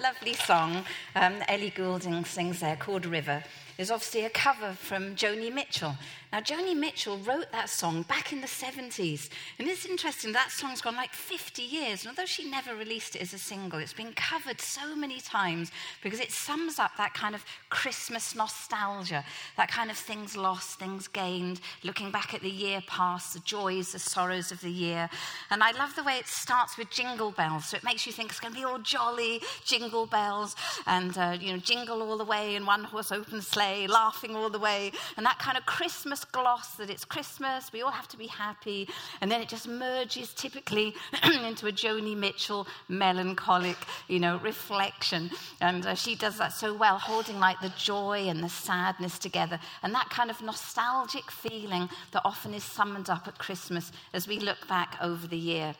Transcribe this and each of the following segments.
lovely song um, Ellie Goulding sings there called River is obviously a cover from Joni Mitchell. Now, Joni Mitchell wrote that song back in the 70s. And it's interesting, that song's gone like 50 years. And although she never released it as a single, it's been covered so many times because it sums up that kind of Christmas nostalgia, that kind of things lost, things gained, looking back at the year past, the joys, the sorrows of the year. And I love the way it starts with jingle bells. So it makes you think it's going to be all jolly, jingle bells, and, uh, you know, jingle all the way in one horse open sleigh, laughing all the way. And that kind of Christmas gloss that it's Christmas, we all have to be happy, and then it just merges typically into a Joni Mitchell melancholic, you know, reflection. And uh, she does that so well, holding like the joy and the sadness together, and that kind of nostalgic feeling that often is summoned up at Christmas as we look back over the year.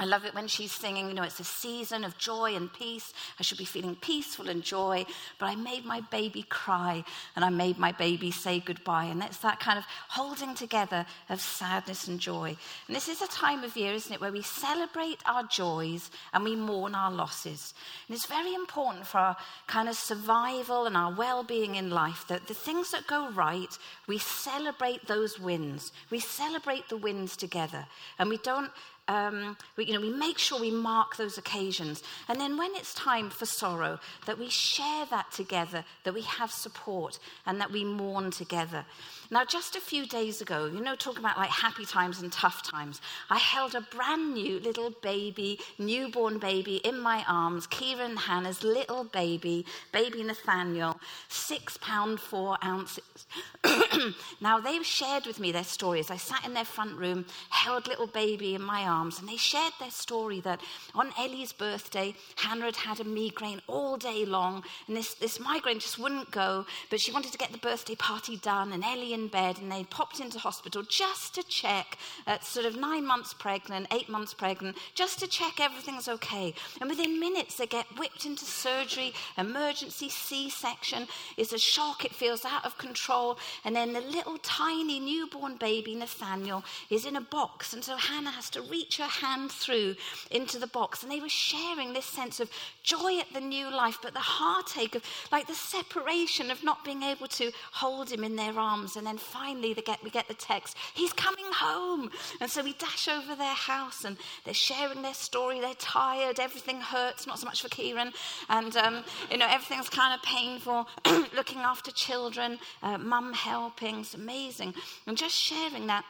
I love it when she's singing, you know, it's a season of joy and peace. I should be feeling peaceful and joy, but I made my baby cry and I made my baby say goodbye. And it's that kind of holding together of sadness and joy. And this is a time of year, isn't it, where we celebrate our joys and we mourn our losses. And it's very important for our kind of survival and our well being in life that the things that go right, we celebrate those wins. We celebrate the wins together. And we don't um, we, you know, we make sure we mark those occasions. And then when it's time for sorrow, that we share that together, that we have support, and that we mourn together. Now, just a few days ago, you know, talking about like happy times and tough times, I held a brand new little baby, newborn baby in my arms, Kieran and Hannah's little baby, baby Nathaniel, six pound, four ounces. now, they've shared with me their stories. I sat in their front room, held little baby in my arms, and they shared their story that on Ellie's birthday, Hannah had had a migraine all day long, and this, this migraine just wouldn't go, but she wanted to get the birthday party done, and Ellie in bed and they popped into hospital just to check at sort of nine months pregnant, eight months pregnant, just to check everything's okay. And within minutes, they get whipped into surgery, emergency C section. It's a shock, it feels out of control. And then the little tiny newborn baby, Nathaniel, is in a box. And so Hannah has to reach her hand through into the box. And they were sharing this sense of joy at the new life, but the heartache of like the separation of not being able to hold him in their arms and then finally get, we get the text, he's coming home. And so we dash over their house and they're sharing their story. They're tired. Everything hurts, not so much for Kieran. And, um, you know, everything's kind of painful. Looking after children, uh, mum helping. It's amazing. And just sharing that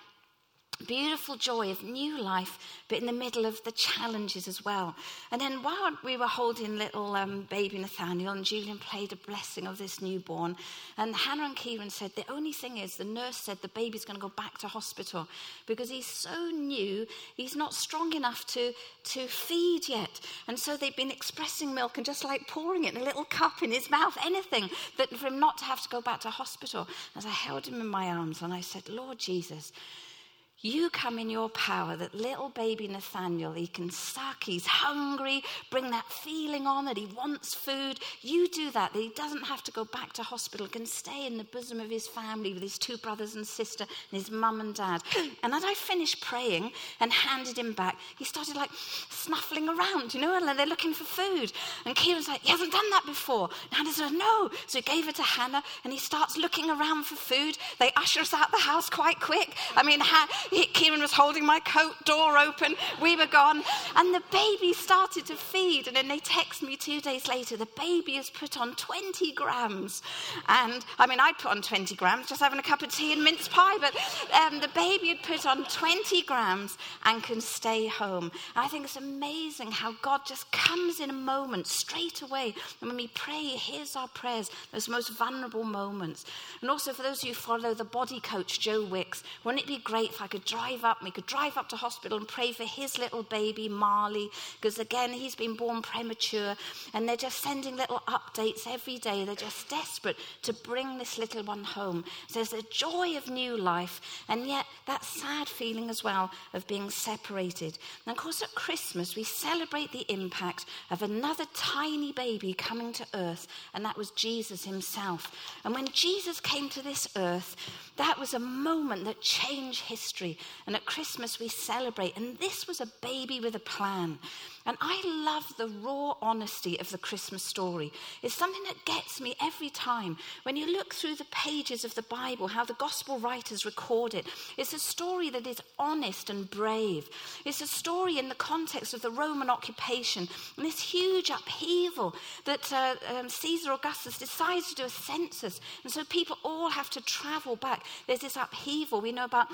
beautiful joy of new life, but in the middle of the challenges as well. And then while we were holding little um, baby Nathaniel, and Julian played a blessing of this newborn, and Hannah and Kieran said, The only thing is, the nurse said the baby's going to go back to hospital because he's so new, he's not strong enough to, to feed yet. And so they've been expressing milk and just like pouring it in a little cup in his mouth, anything that for him not to have to go back to hospital. As I held him in my arms and I said, Lord Jesus, you come in your power that little baby Nathaniel, he can suck, he's hungry, bring that feeling on that he wants food. You do that, that he doesn't have to go back to hospital, can stay in the bosom of his family with his two brothers and sister and his mum and dad. And as I finished praying and handed him back, he started like snuffling around, you know, and they're looking for food. And Kieran's like, he hasn't done that before. And Hannah said, no. So he gave it to Hannah and he starts looking around for food. They usher us out the house quite quick. I mean, Kieran was holding my coat door open. We were gone. And the baby started to feed. And then they text me two days later the baby has put on 20 grams. And I mean, I'd put on 20 grams just having a cup of tea and mince pie. But um, the baby had put on 20 grams and can stay home. And I think it's amazing how God just comes in a moment straight away. And when we pray, He hears our prayers, those most vulnerable moments. And also, for those of you who follow the body coach, Joe Wicks, wouldn't it be great if I could drive up, we could drive up to hospital and pray for his little baby, Marley, because again, he's been born premature. And they're just sending little updates every day. They're just desperate to bring this little one home. So there's the joy of new life, and yet that sad feeling as well of being separated. And of course, at Christmas, we celebrate the impact of another tiny baby coming to earth, and that was Jesus himself. And when Jesus came to this earth, that was a moment that changed history And at Christmas, we celebrate. And this was a baby with a plan. And I love the raw honesty of the Christmas story. It's something that gets me every time. When you look through the pages of the Bible, how the gospel writers record it, it's a story that is honest and brave. It's a story in the context of the Roman occupation and this huge upheaval that uh, um, Caesar Augustus decides to do a census. And so people all have to travel back. There's this upheaval. We know about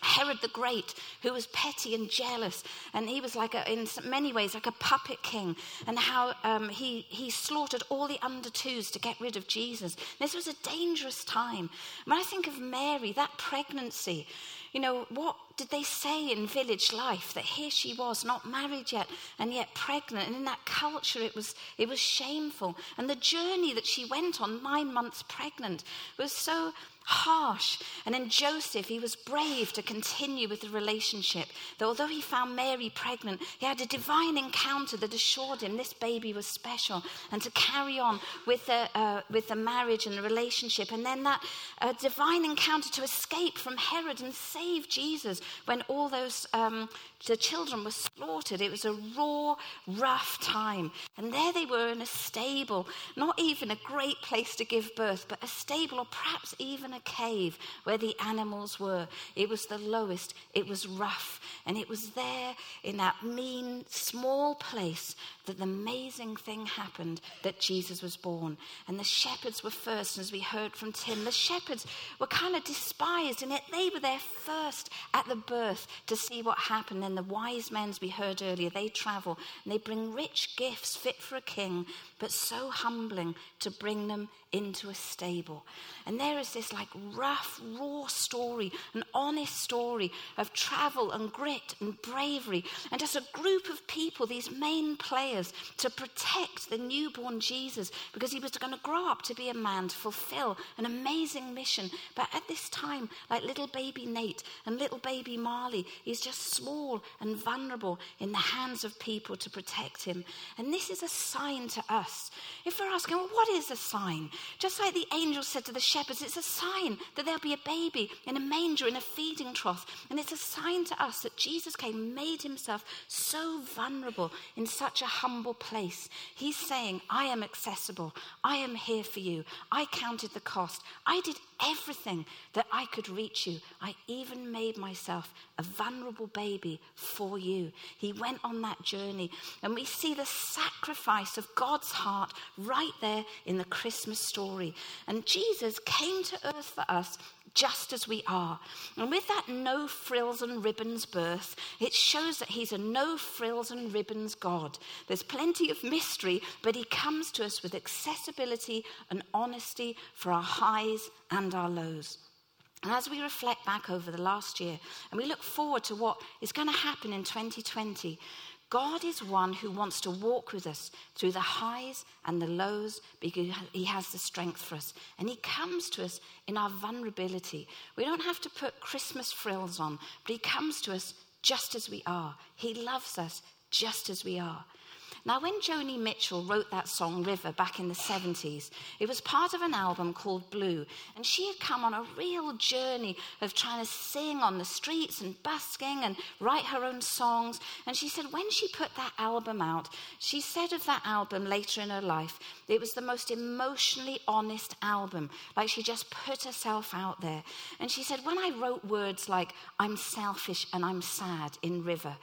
Herod the Great, who was petty and jealous, and he was like, a, in many ways, like a puppet king, and how um, he, he slaughtered all the under twos to get rid of Jesus. This was a dangerous time. When I think of Mary, that pregnancy, you know, what did they say in village life that here she was, not married yet, and yet pregnant? And in that culture, it was, it was shameful. And the journey that she went on, nine months pregnant, was so harsh. And in Joseph, he was brave to continue with the relationship. That although he found Mary pregnant, he had a divine encounter that assured him this baby was special and to carry on with the, uh, with the marriage and the relationship. And then that uh, divine encounter to escape from Herod and save Jesus when all those um, the children were slaughtered. It was a raw, rough time. And there they were in a stable, not even a great place to give birth, but a stable or perhaps even a cave where the animals were. It was the lowest, it was rough. And it was there in that mean, small place that the amazing thing happened that Jesus was born. And the shepherds were first, as we heard from Tim, the shepherds were kind of despised, and yet they were there first at the birth to see what happened. And the wise men, as we heard earlier, they travel and they bring rich gifts fit for a king, but so humbling to bring them into a stable. And there is this like rough, raw story, an honest story of travel and grit and bravery, and just a group of people, these main players, to protect the newborn Jesus because he was going to grow up to be a man to fulfill an amazing mission. But at this time, like little baby Nate and little baby Marley, he's just and vulnerable in the hands of people to protect him. And this is a sign to us. If we're asking, well, what is a sign? Just like the angel said to the shepherds, it's a sign that there'll be a baby in a manger, in a feeding trough. And it's a sign to us that Jesus came, made himself so vulnerable in such a humble place. He's saying, I am accessible. I am here for you. I counted the cost. I did everything that I could reach you. I even made myself a vulnerable baby for you. He went on that journey. And we see the sacrifice of God's heart right there in the Christmas story. And Jesus came to earth for us just as we are. And with that no frills and ribbons birth, it shows that He's a no frills and ribbons God. There's plenty of mystery, but He comes to us with accessibility and honesty for our highs and our lows. And as we reflect back over the last year and we look forward to what is going to happen in 2020, God is one who wants to walk with us through the highs and the lows because he has the strength for us. And he comes to us in our vulnerability. We don't have to put Christmas frills on, but he comes to us just as we are. He loves us just as we are. Now, when Joni Mitchell wrote that song, River, back in the 70s, it was part of an album called Blue. And she had come on a real journey of trying to sing on the streets and busking and write her own songs. And she said when she put that album out, she said of that album later in her life, it was the most emotionally honest album. Like she just put herself out there. And she said, when I wrote words like, I'm selfish and I'm sad in River,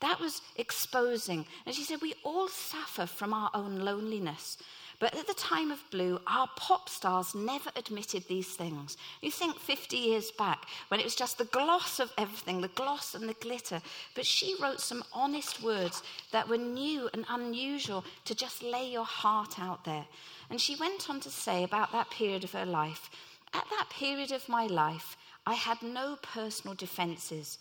that was exposing. And she said, We all suffer from our own loneliness. But at the time of Blue, our pop stars never admitted these things. You think 50 years back, when it was just the gloss of everything, the gloss and the glitter. But she wrote some honest words that were new and unusual to just lay your heart out there. And she went on to say about that period of her life At that period of my life, I had no personal defenses.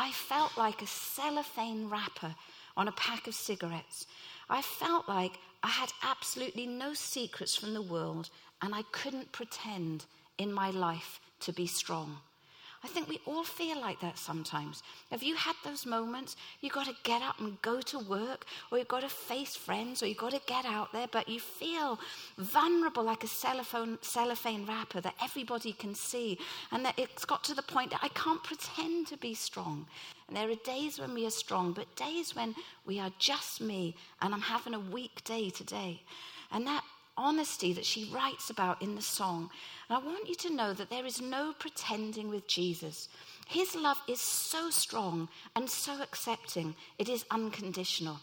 I felt like a cellophane wrapper on a pack of cigarettes. I felt like I had absolutely no secrets from the world and I couldn't pretend in my life to be strong. I think we all feel like that sometimes. Have you had those moments? You've got to get up and go to work, or you've got to face friends, or you've got to get out there, but you feel vulnerable like a cellophane, cellophane wrapper that everybody can see, and that it's got to the point that I can't pretend to be strong. And there are days when we are strong, but days when we are just me, and I'm having a weak day today. And that honesty that she writes about in the song. And I want you to know that there is no pretending with Jesus. His love is so strong and so accepting, it is unconditional.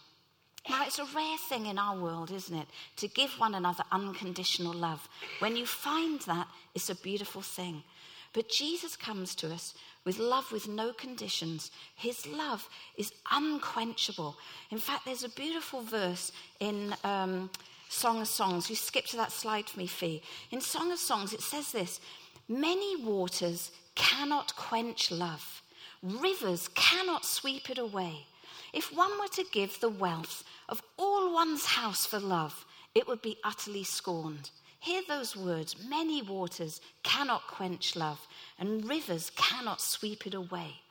Now, it's a rare thing in our world, isn't it, to give one another unconditional love. When you find that, it's a beautiful thing. But Jesus comes to us with love with no conditions. His love is unquenchable. In fact, there's a beautiful verse in um, Song of Songs. You skip to that slide for me, Fee. In Song of Songs, it says this Many waters cannot quench love, rivers cannot sweep it away. If one were to give the wealth of all one's house for love, it would be utterly scorned. Hear those words many waters cannot quench love, and rivers cannot sweep it away.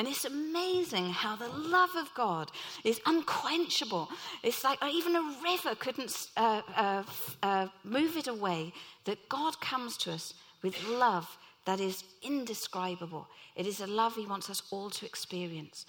And it's amazing how the love of God is unquenchable. It's like even a river couldn't uh, uh, uh, move it away. That God comes to us with love that is indescribable. It is a love He wants us all to experience.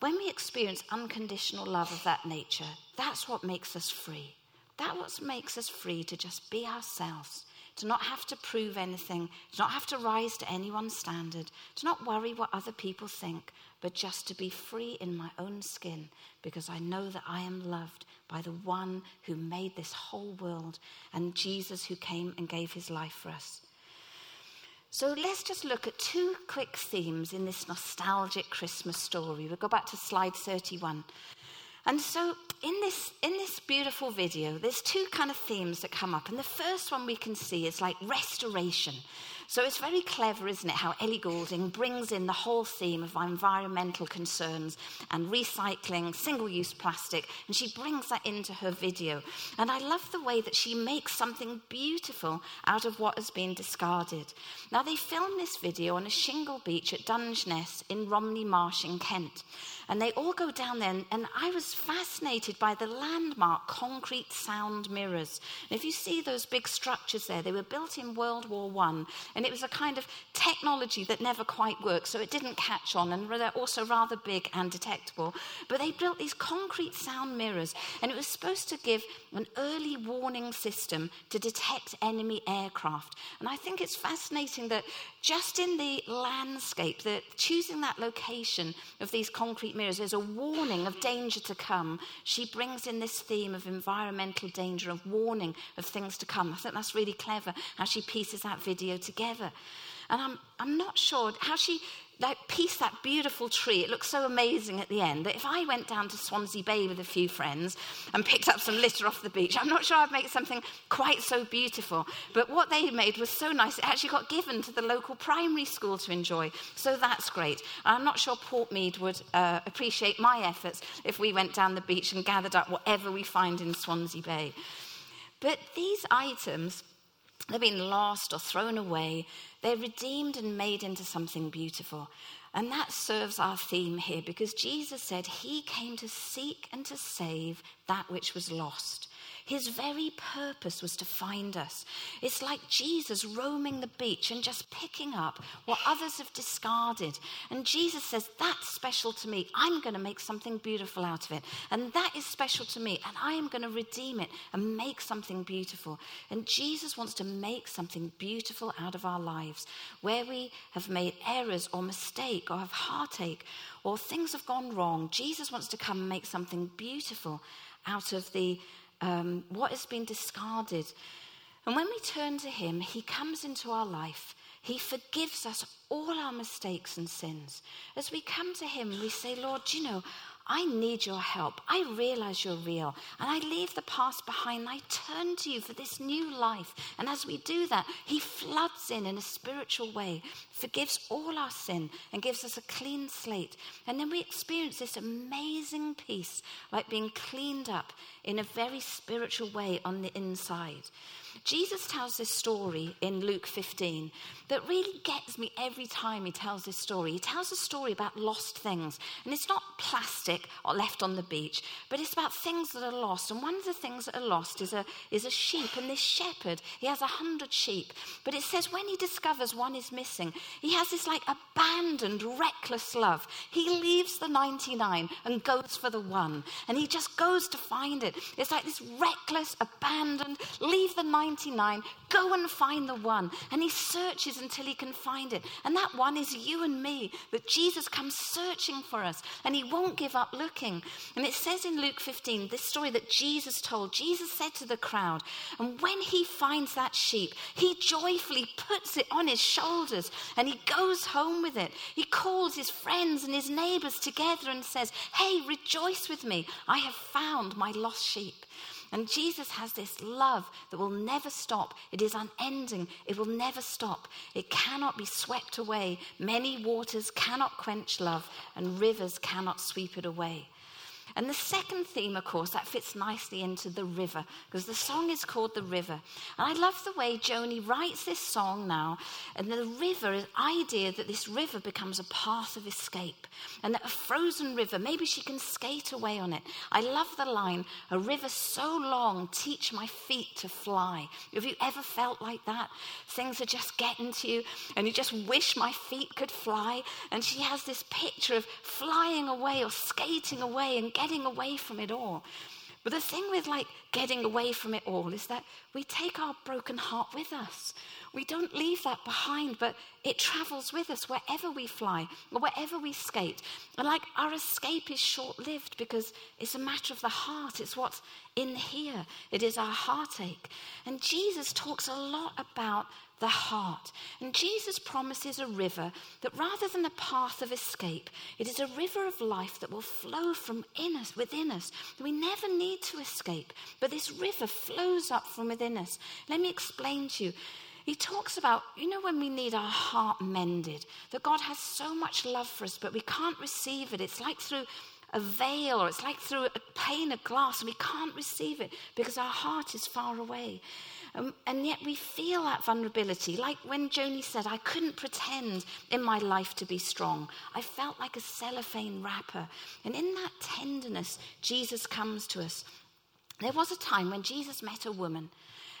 When we experience unconditional love of that nature, that's what makes us free. That's what makes us free to just be ourselves to not have to prove anything, to not have to rise to anyone's standard, to not worry what other people think, but just to be free in my own skin because I know that I am loved by the one who made this whole world and Jesus who came and gave his life for us. So let's just look at two quick themes in this nostalgic Christmas story. We'll go back to slide 31. And so in this, in this beautiful video, there's two kind of themes that come up. And the first one we can see is like restoration. So it's very clever, isn't it, how Ellie Goulding brings in the whole theme of environmental concerns and recycling, single use plastic, and she brings that into her video. And I love the way that she makes something beautiful out of what has been discarded. Now, they filmed this video on a shingle beach at Dungeness in Romney Marsh in Kent. And they all go down there, and, and I was fascinated by the landmark concrete sound mirrors. And if you see those big structures there, they were built in World War One, and it was a kind of technology that never quite worked, so it didn't catch on, and they're also rather big and detectable. But they built these concrete sound mirrors, and it was supposed to give an early warning system to detect enemy aircraft. And I think it's fascinating that just in the landscape, that choosing that location of these concrete mirrors, there's a warning of danger to come. She brings in this theme of environmental danger, of warning of things to come. I think that's really clever how she pieces that video together. And I'm, I'm not sure how she that piece, that beautiful tree, it looks so amazing at the end that if I went down to Swansea Bay with a few friends and picked up some litter off the beach, I'm not sure I'd make something quite so beautiful. But what they made was so nice, it actually got given to the local primary school to enjoy. So that's great. I'm not sure Portmead would uh, appreciate my efforts if we went down the beach and gathered up whatever we find in Swansea Bay. But these items, they've been lost or thrown away. They're redeemed and made into something beautiful. And that serves our theme here because Jesus said he came to seek and to save that which was lost. His very purpose was to find us. It's like Jesus roaming the beach and just picking up what others have discarded. And Jesus says, That's special to me. I'm going to make something beautiful out of it. And that is special to me. And I am going to redeem it and make something beautiful. And Jesus wants to make something beautiful out of our lives where we have made errors or mistake or have heartache or things have gone wrong. Jesus wants to come and make something beautiful out of the um, what has been discarded. And when we turn to Him, He comes into our life. He forgives us all our mistakes and sins. As we come to Him, we say, Lord, you know, I need your help. I realize you're real. And I leave the past behind. I turn to you for this new life. And as we do that, He floods in in a spiritual way, forgives all our sin, and gives us a clean slate. And then we experience this amazing peace, like being cleaned up in a very spiritual way on the inside. Jesus tells this story in Luke 15 that really gets me every time he tells this story. He tells a story about lost things, and it's not plastic or left on the beach, but it's about things that are lost. And one of the things that are lost is a, is a sheep, and this shepherd, he has a hundred sheep, but it says when he discovers one is missing, he has this like abandoned, reckless love. He leaves the 99 and goes for the one, and he just goes to find it. It's like this reckless, abandoned, leave the 99 99, go and find the one. And he searches until he can find it. And that one is you and me, that Jesus comes searching for us and he won't give up looking. And it says in Luke 15, this story that Jesus told, Jesus said to the crowd, and when he finds that sheep, he joyfully puts it on his shoulders and he goes home with it. He calls his friends and his neighbors together and says, Hey, rejoice with me. I have found my lost sheep. And Jesus has this love that will never stop. It is unending. It will never stop. It cannot be swept away. Many waters cannot quench love, and rivers cannot sweep it away. And the second theme, of course, that fits nicely into the river, because the song is called The River. And I love the way Joni writes this song now. And the river idea that this river becomes a path of escape. And that a frozen river, maybe she can skate away on it. I love the line, a river so long, teach my feet to fly. Have you ever felt like that? Things are just getting to you, and you just wish my feet could fly. And she has this picture of flying away or skating away and getting away from it all. But the thing with like getting away from it all is that we take our broken heart with us. We don't leave that behind, but it travels with us wherever we fly or wherever we skate. And like our escape is short lived because it's a matter of the heart. It's what's in here. It is our heartache. And Jesus talks a lot about the heart. And Jesus promises a river that rather than a path of escape, it is a river of life that will flow from in us, within us. We never need to escape, but this river flows up from within us. Let me explain to you. He talks about, you know, when we need our heart mended, that God has so much love for us, but we can't receive it. It's like through a veil or it's like through a pane of glass and we can't receive it because our heart is far away. Um, and yet we feel that vulnerability. Like when Joni said, I couldn't pretend in my life to be strong. I felt like a cellophane wrapper. And in that tenderness, Jesus comes to us. There was a time when Jesus met a woman,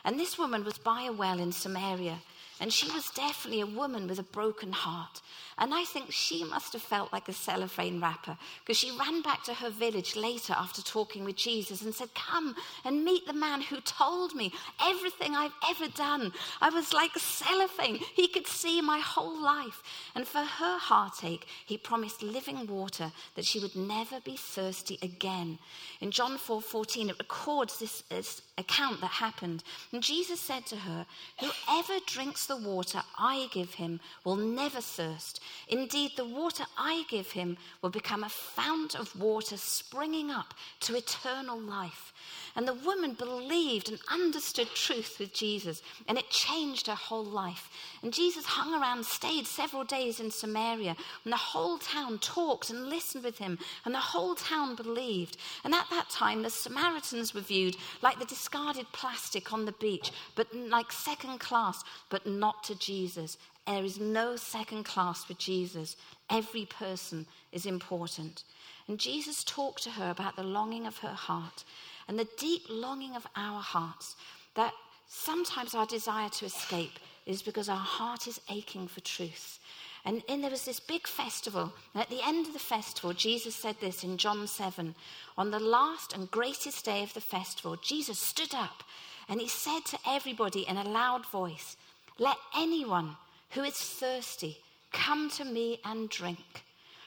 and this woman was by a well in Samaria. And she was definitely a woman with a broken heart. And I think she must have felt like a cellophane wrapper because she ran back to her village later after talking with Jesus and said, Come and meet the man who told me everything I've ever done. I was like cellophane. He could see my whole life. And for her heartache, he promised living water that she would never be thirsty again. In John 4 14, it records this, this account that happened. And Jesus said to her, Whoever drinks the water I give him will never thirst. Indeed, the water I give him will become a fount of water springing up to eternal life. And the woman believed and understood truth with Jesus, and it changed her whole life. And Jesus hung around, stayed several days in Samaria, and the whole town talked and listened with him, and the whole town believed. And at that time, the Samaritans were viewed like the discarded plastic on the beach, but like second class, but not to Jesus. There is no second class with Jesus. Every person is important. And Jesus talked to her about the longing of her heart and the deep longing of our hearts that sometimes our desire to escape is because our heart is aching for truth. And, and there was this big festival. And at the end of the festival, Jesus said this in John 7. On the last and greatest day of the festival, Jesus stood up and he said to everybody in a loud voice, Let anyone who is thirsty, come to me and drink.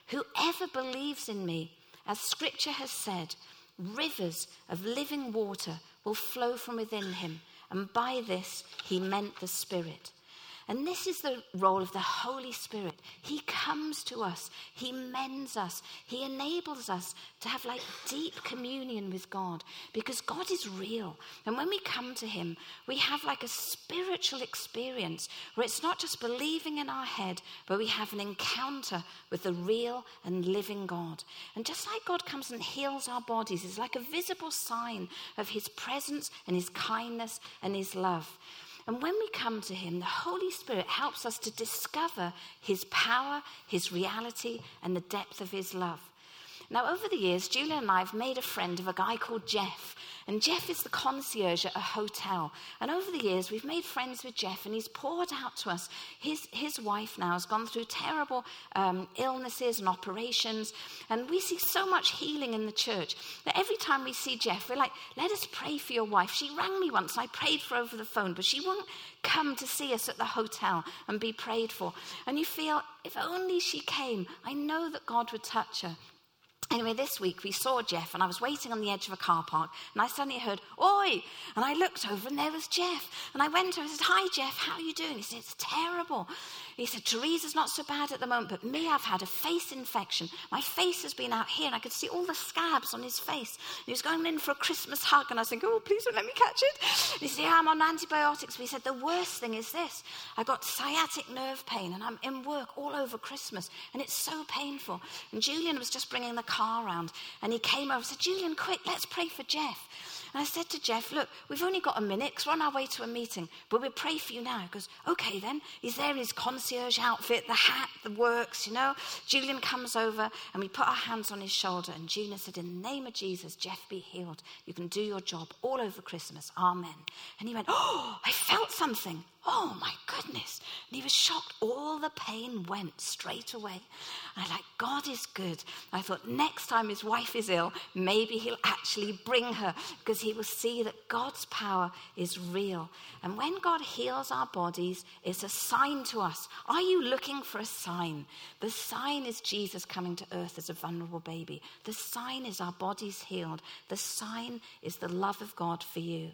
Whoever believes in me, as scripture has said, rivers of living water will flow from within him. And by this, he meant the Spirit. And this is the role of the Holy Spirit. He comes to us, He mends us, He enables us to have like deep communion with God because God is real. And when we come to Him, we have like a spiritual experience where it's not just believing in our head, but we have an encounter with the real and living God. And just like God comes and heals our bodies, it's like a visible sign of His presence and His kindness and His love. And when we come to Him, the Holy Spirit helps us to discover His power, His reality, and the depth of His love. Now, over the years, Julia and I have made a friend of a guy called Jeff. And Jeff is the concierge at a hotel. And over the years, we've made friends with Jeff, and he's poured out to us. His, his wife now has gone through terrible um, illnesses and operations. And we see so much healing in the church that every time we see Jeff, we're like, let us pray for your wife. She rang me once, I prayed for her over the phone, but she won't come to see us at the hotel and be prayed for. And you feel, if only she came, I know that God would touch her. Anyway, this week we saw Jeff, and I was waiting on the edge of a car park, and I suddenly heard, Oi! And I looked over, and there was Jeff. And I went over and said, Hi, Jeff, how are you doing? He said, It's terrible. He said, Teresa's not so bad at the moment, but me, I've had a face infection. My face has been out here, and I could see all the scabs on his face. And he was going in for a Christmas hug, and I was thinking, Oh, please don't let me catch it. And he said, Yeah, I'm on antibiotics. But he said, The worst thing is this I got sciatic nerve pain, and I'm in work all over Christmas, and it's so painful. And Julian was just bringing the car around. And he came over and said, Julian, quick, let's pray for Jeff. And I said to Jeff, Look, we've only got a minute because we're on our way to a meeting, but we'll pray for you now. He goes, Okay, then. He's there in his concierge outfit, the hat, the works, you know. Julian comes over and we put our hands on his shoulder. And Julian said, In the name of Jesus, Jeff, be healed. You can do your job all over Christmas. Amen. And he went, Oh, I felt something. Oh my goodness. And he was shocked. All the pain went straight away. I like, God is good. I thought next time his wife is ill, maybe he'll actually bring her because he will see that God's power is real. And when God heals our bodies, it's a sign to us. Are you looking for a sign? The sign is Jesus coming to earth as a vulnerable baby. The sign is our bodies healed. The sign is the love of God for you.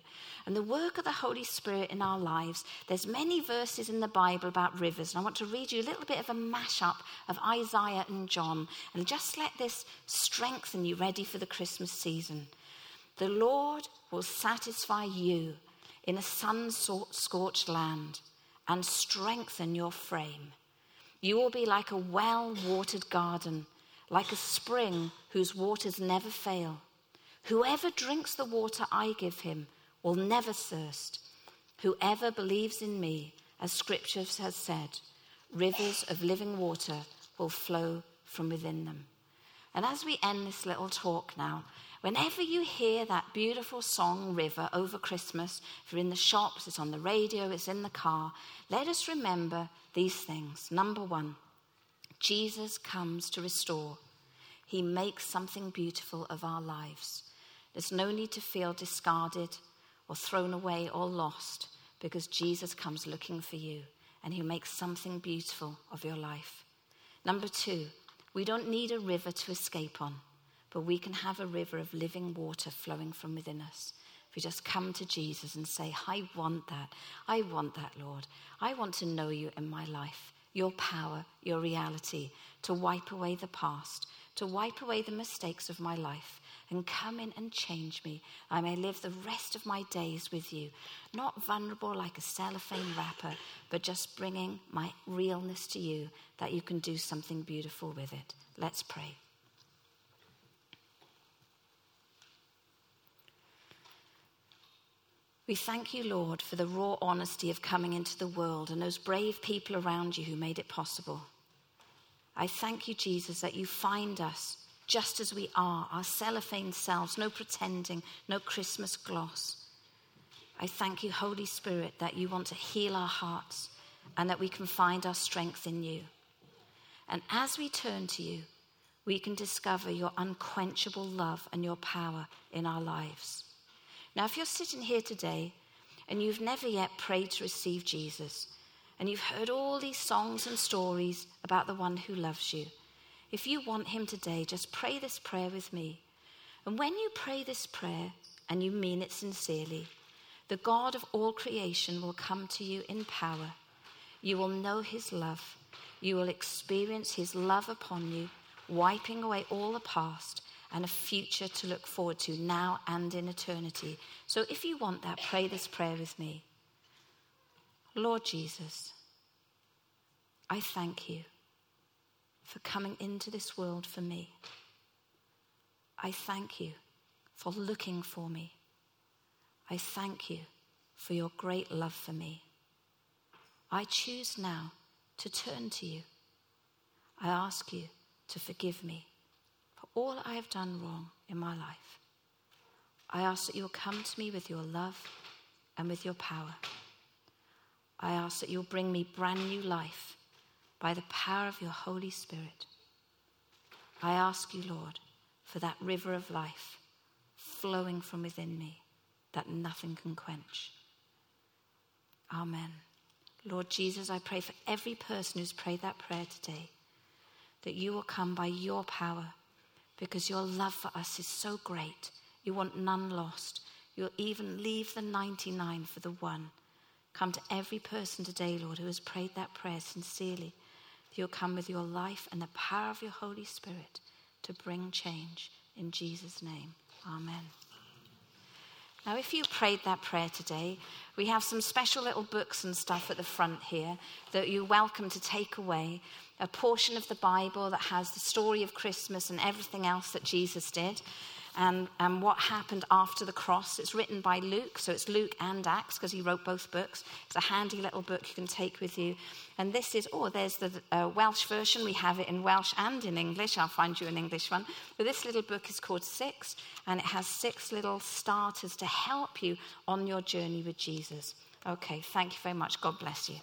And the work of the Holy Spirit in our lives, there's many verses in the Bible about rivers. And I want to read you a little bit of a mashup of Isaiah and John. And just let this strengthen you ready for the Christmas season. The Lord will satisfy you in a sun scorched land and strengthen your frame. You will be like a well watered garden, like a spring whose waters never fail. Whoever drinks the water I give him will never thirst. Whoever believes in me, as scripture has said, rivers of living water will flow from within them. And as we end this little talk now, whenever you hear that beautiful song, River, over Christmas, if you're in the shops, it's on the radio, it's in the car, let us remember these things. Number one, Jesus comes to restore, He makes something beautiful of our lives. There's no need to feel discarded or thrown away or lost because Jesus comes looking for you and he makes something beautiful of your life. Number two, we don't need a river to escape on, but we can have a river of living water flowing from within us. If we just come to Jesus and say, I want that. I want that, Lord. I want to know you in my life, your power, your reality, to wipe away the past, to wipe away the mistakes of my life, and come in and change me. I may live the rest of my days with you, not vulnerable like a cellophane wrapper, but just bringing my realness to you that you can do something beautiful with it. Let's pray. We thank you, Lord, for the raw honesty of coming into the world and those brave people around you who made it possible. I thank you, Jesus, that you find us just as we are, our cellophane selves, no pretending, no Christmas gloss. I thank you, Holy Spirit, that you want to heal our hearts and that we can find our strength in you. And as we turn to you, we can discover your unquenchable love and your power in our lives. Now, if you're sitting here today and you've never yet prayed to receive Jesus, and you've heard all these songs and stories about the one who loves you, if you want Him today, just pray this prayer with me. And when you pray this prayer and you mean it sincerely, the God of all creation will come to you in power. You will know His love. You will experience His love upon you, wiping away all the past and a future to look forward to now and in eternity. So if you want that, pray this prayer with me. Lord Jesus, I thank you for coming into this world for me. I thank you for looking for me. I thank you for your great love for me. I choose now to turn to you. I ask you to forgive me for all I have done wrong in my life. I ask that you'll come to me with your love and with your power. I ask that you'll bring me brand new life by the power of your Holy Spirit. I ask you, Lord, for that river of life flowing from within me that nothing can quench. Amen. Lord Jesus, I pray for every person who's prayed that prayer today that you will come by your power because your love for us is so great. You want none lost. You'll even leave the 99 for the one. Come to every person today, Lord, who has prayed that prayer sincerely. You'll come with your life and the power of your Holy Spirit to bring change. In Jesus' name, Amen. Now, if you prayed that prayer today, we have some special little books and stuff at the front here that you're welcome to take away. A portion of the Bible that has the story of Christmas and everything else that Jesus did and, and what happened after the cross. It's written by Luke, so it's Luke and Acts because he wrote both books. It's a handy little book you can take with you. And this is, oh, there's the uh, Welsh version. We have it in Welsh and in English. I'll find you an English one. But this little book is called Six, and it has six little starters to help you on your journey with Jesus. Okay, thank you very much. God bless you.